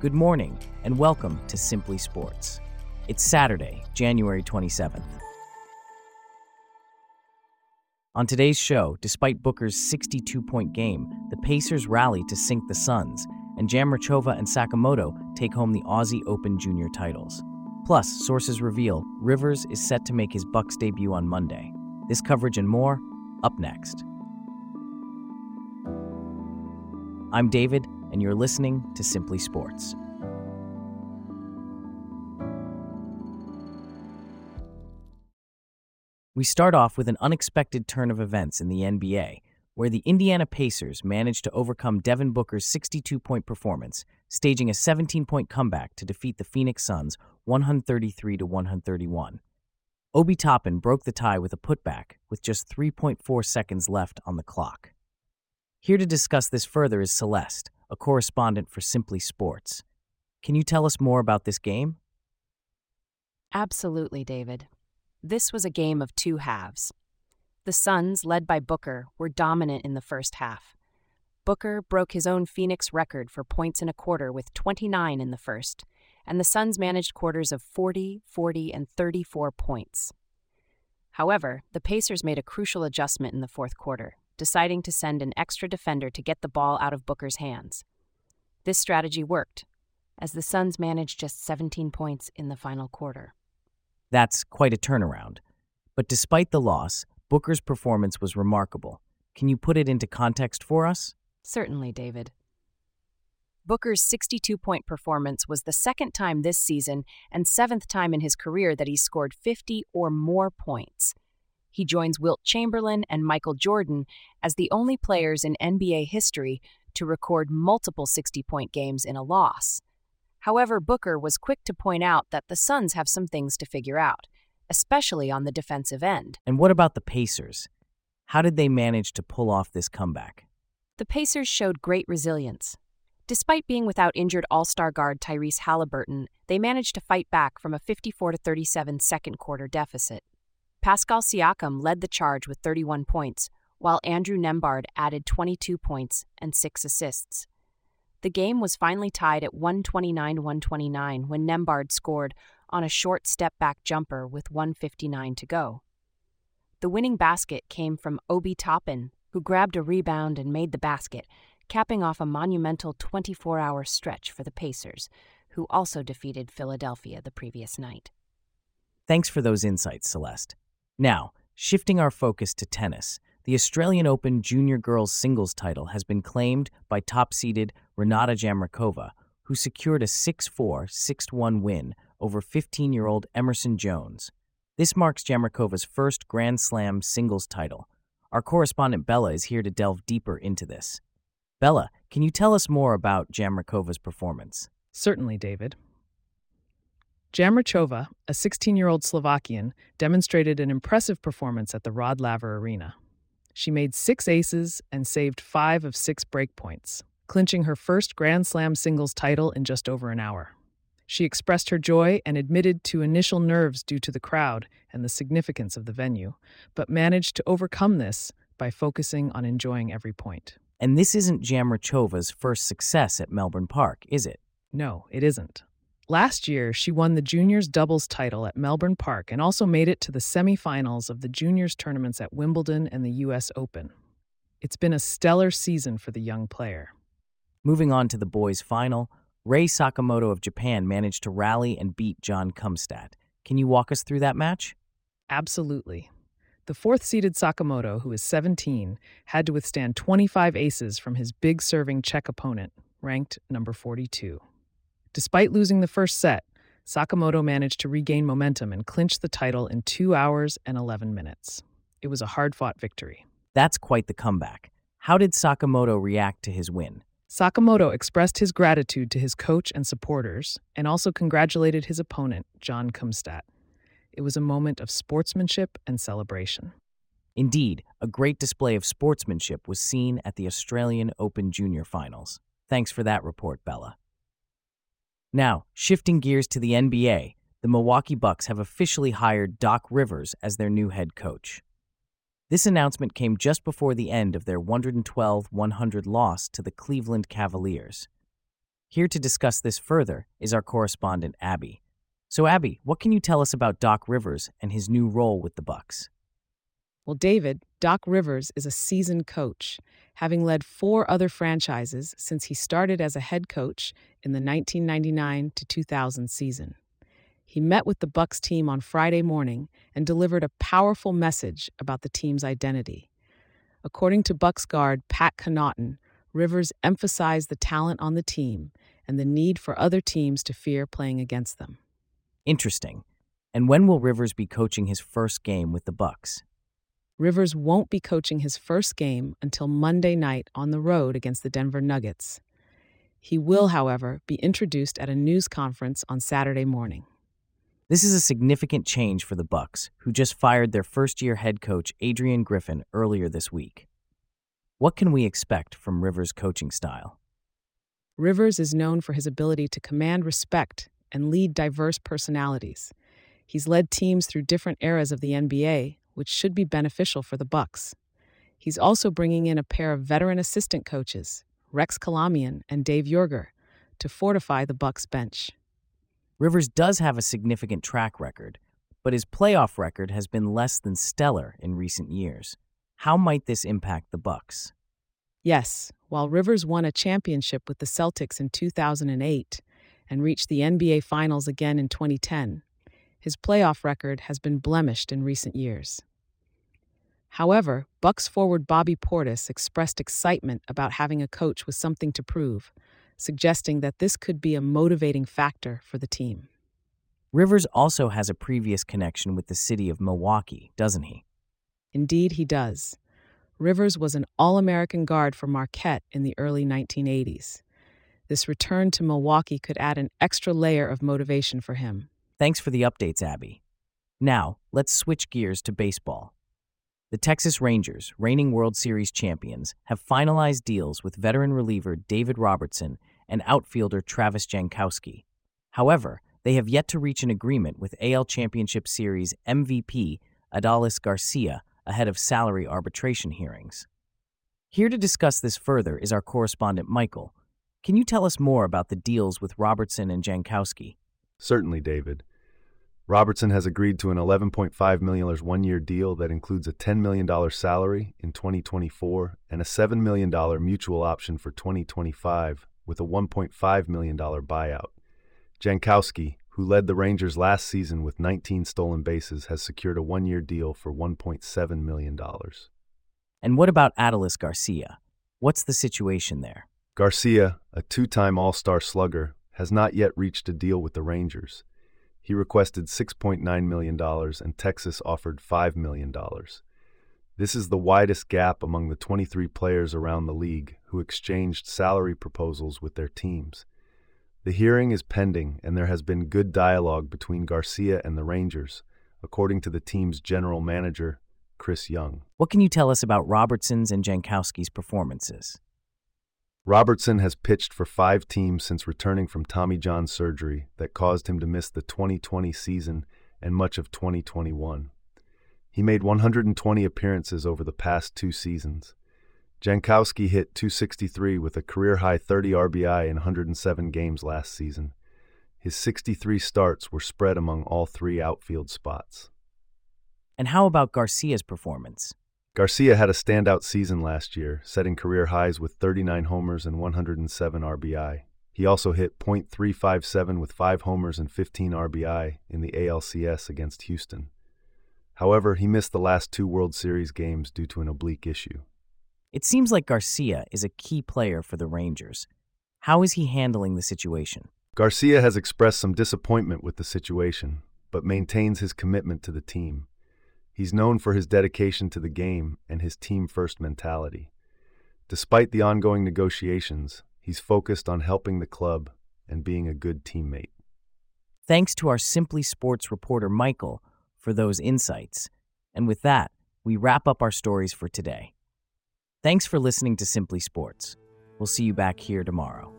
Good morning, and welcome to Simply Sports. It's Saturday, January 27th. On today's show, despite Booker's 62 point game, the Pacers rally to sink the Suns, and Jamrichova and Sakamoto take home the Aussie Open Junior titles. Plus, sources reveal Rivers is set to make his Bucks debut on Monday. This coverage and more, up next. I'm David, and you're listening to Simply Sports. We start off with an unexpected turn of events in the NBA, where the Indiana Pacers managed to overcome Devin Booker's 62 point performance, staging a 17 point comeback to defeat the Phoenix Suns 133 131. Obi Toppin broke the tie with a putback with just 3.4 seconds left on the clock. Here to discuss this further is Celeste, a correspondent for Simply Sports. Can you tell us more about this game? Absolutely, David. This was a game of two halves. The Suns, led by Booker, were dominant in the first half. Booker broke his own Phoenix record for points in a quarter with 29 in the first, and the Suns managed quarters of 40, 40, and 34 points. However, the Pacers made a crucial adjustment in the fourth quarter, deciding to send an extra defender to get the ball out of Booker's hands. This strategy worked, as the Suns managed just 17 points in the final quarter. That's quite a turnaround. But despite the loss, Booker's performance was remarkable. Can you put it into context for us? Certainly, David. Booker's 62 point performance was the second time this season and seventh time in his career that he scored 50 or more points. He joins Wilt Chamberlain and Michael Jordan as the only players in NBA history to record multiple 60 point games in a loss. However, Booker was quick to point out that the Suns have some things to figure out, especially on the defensive end. And what about the Pacers? How did they manage to pull off this comeback? The Pacers showed great resilience. Despite being without injured All Star guard Tyrese Halliburton, they managed to fight back from a 54 37 second quarter deficit. Pascal Siakam led the charge with 31 points, while Andrew Nembhard added 22 points and 6 assists. The game was finally tied at 129 129 when Nembhard scored on a short step back jumper with 159 to go. The winning basket came from Obi Toppin, who grabbed a rebound and made the basket, capping off a monumental 24 hour stretch for the Pacers, who also defeated Philadelphia the previous night. Thanks for those insights, Celeste. Now, shifting our focus to tennis, the Australian Open junior girls singles title has been claimed by top seeded Renata Jamrichova, who secured a 6 4, 6 1 win over 15 year old Emerson Jones. This marks Jamrichova's first Grand Slam singles title. Our correspondent Bella is here to delve deeper into this. Bella, can you tell us more about Jamrichova's performance? Certainly, David. Jamrichova, a 16 year old Slovakian, demonstrated an impressive performance at the Rod Laver Arena. She made six aces and saved five of six breakpoints, clinching her first Grand Slam singles title in just over an hour. She expressed her joy and admitted to initial nerves due to the crowd and the significance of the venue, but managed to overcome this by focusing on enjoying every point. And this isn't Jamrichova's first success at Melbourne Park, is it? No, it isn't. Last year, she won the juniors doubles title at Melbourne Park and also made it to the semifinals of the juniors tournaments at Wimbledon and the US Open. It's been a stellar season for the young player. Moving on to the boys' final, Rei Sakamoto of Japan managed to rally and beat John Kumstat. Can you walk us through that match? Absolutely. The fourth seeded Sakamoto, who is 17, had to withstand 25 aces from his big serving Czech opponent, ranked number 42. Despite losing the first set, Sakamoto managed to regain momentum and clinch the title in 2 hours and 11 minutes. It was a hard fought victory. That's quite the comeback. How did Sakamoto react to his win? Sakamoto expressed his gratitude to his coach and supporters and also congratulated his opponent, John Kumstat. It was a moment of sportsmanship and celebration. Indeed, a great display of sportsmanship was seen at the Australian Open Junior Finals. Thanks for that report, Bella. Now, shifting gears to the NBA, the Milwaukee Bucks have officially hired Doc Rivers as their new head coach. This announcement came just before the end of their 112 100 loss to the Cleveland Cavaliers. Here to discuss this further is our correspondent Abby. So Abby, what can you tell us about Doc Rivers and his new role with the Bucks? Well, David, Doc Rivers is a seasoned coach, having led four other franchises since he started as a head coach in the 1999 to 2000 season. He met with the Bucks team on Friday morning and delivered a powerful message about the team's identity. According to Bucks guard Pat Connaughton, Rivers emphasized the talent on the team and the need for other teams to fear playing against them. Interesting. And when will Rivers be coaching his first game with the Bucks? Rivers won't be coaching his first game until Monday night on the road against the Denver Nuggets. He will, however, be introduced at a news conference on Saturday morning. This is a significant change for the Bucks, who just fired their first-year head coach Adrian Griffin earlier this week. What can we expect from Rivers' coaching style? Rivers is known for his ability to command respect and lead diverse personalities. He's led teams through different eras of the NBA, which should be beneficial for the Bucks. He's also bringing in a pair of veteran assistant coaches, Rex Kalamian and Dave Joerger, to fortify the Bucks bench. Rivers does have a significant track record, but his playoff record has been less than stellar in recent years. How might this impact the Bucks? Yes, while Rivers won a championship with the Celtics in 2008 and reached the NBA Finals again in 2010, his playoff record has been blemished in recent years. However, Bucks forward Bobby Portis expressed excitement about having a coach with something to prove, suggesting that this could be a motivating factor for the team. Rivers also has a previous connection with the city of Milwaukee, doesn't he? Indeed, he does. Rivers was an All American guard for Marquette in the early 1980s. This return to Milwaukee could add an extra layer of motivation for him. Thanks for the updates, Abby. Now, let's switch gears to baseball. The Texas Rangers, reigning World Series champions, have finalized deals with veteran reliever David Robertson and outfielder Travis Jankowski. However, they have yet to reach an agreement with AL Championship Series MVP Adolis Garcia ahead of salary arbitration hearings. Here to discuss this further is our correspondent Michael. Can you tell us more about the deals with Robertson and Jankowski? Certainly, David. Robertson has agreed to an $11.5 million one year deal that includes a $10 million salary in 2024 and a $7 million mutual option for 2025 with a $1.5 million buyout. Jankowski, who led the Rangers last season with 19 stolen bases, has secured a one year deal for $1.7 million. And what about Adolis Garcia? What's the situation there? Garcia, a two time All Star slugger, has not yet reached a deal with the Rangers. He requested $6.9 million and Texas offered $5 million. This is the widest gap among the 23 players around the league who exchanged salary proposals with their teams. The hearing is pending, and there has been good dialogue between Garcia and the Rangers, according to the team's general manager, Chris Young. What can you tell us about Robertson's and Jankowski's performances? Robertson has pitched for five teams since returning from Tommy John surgery that caused him to miss the 2020 season and much of 2021. He made 120 appearances over the past two seasons. Jankowski hit 263 with a career high 30 RBI in 107 games last season. His 63 starts were spread among all three outfield spots. And how about Garcia's performance? Garcia had a standout season last year, setting career highs with 39 homers and 107 RBI. He also hit .357 with 5 homers and 15 RBI in the ALCS against Houston. However, he missed the last two World Series games due to an oblique issue. It seems like Garcia is a key player for the Rangers. How is he handling the situation? Garcia has expressed some disappointment with the situation, but maintains his commitment to the team. He's known for his dedication to the game and his team first mentality. Despite the ongoing negotiations, he's focused on helping the club and being a good teammate. Thanks to our Simply Sports reporter, Michael, for those insights. And with that, we wrap up our stories for today. Thanks for listening to Simply Sports. We'll see you back here tomorrow.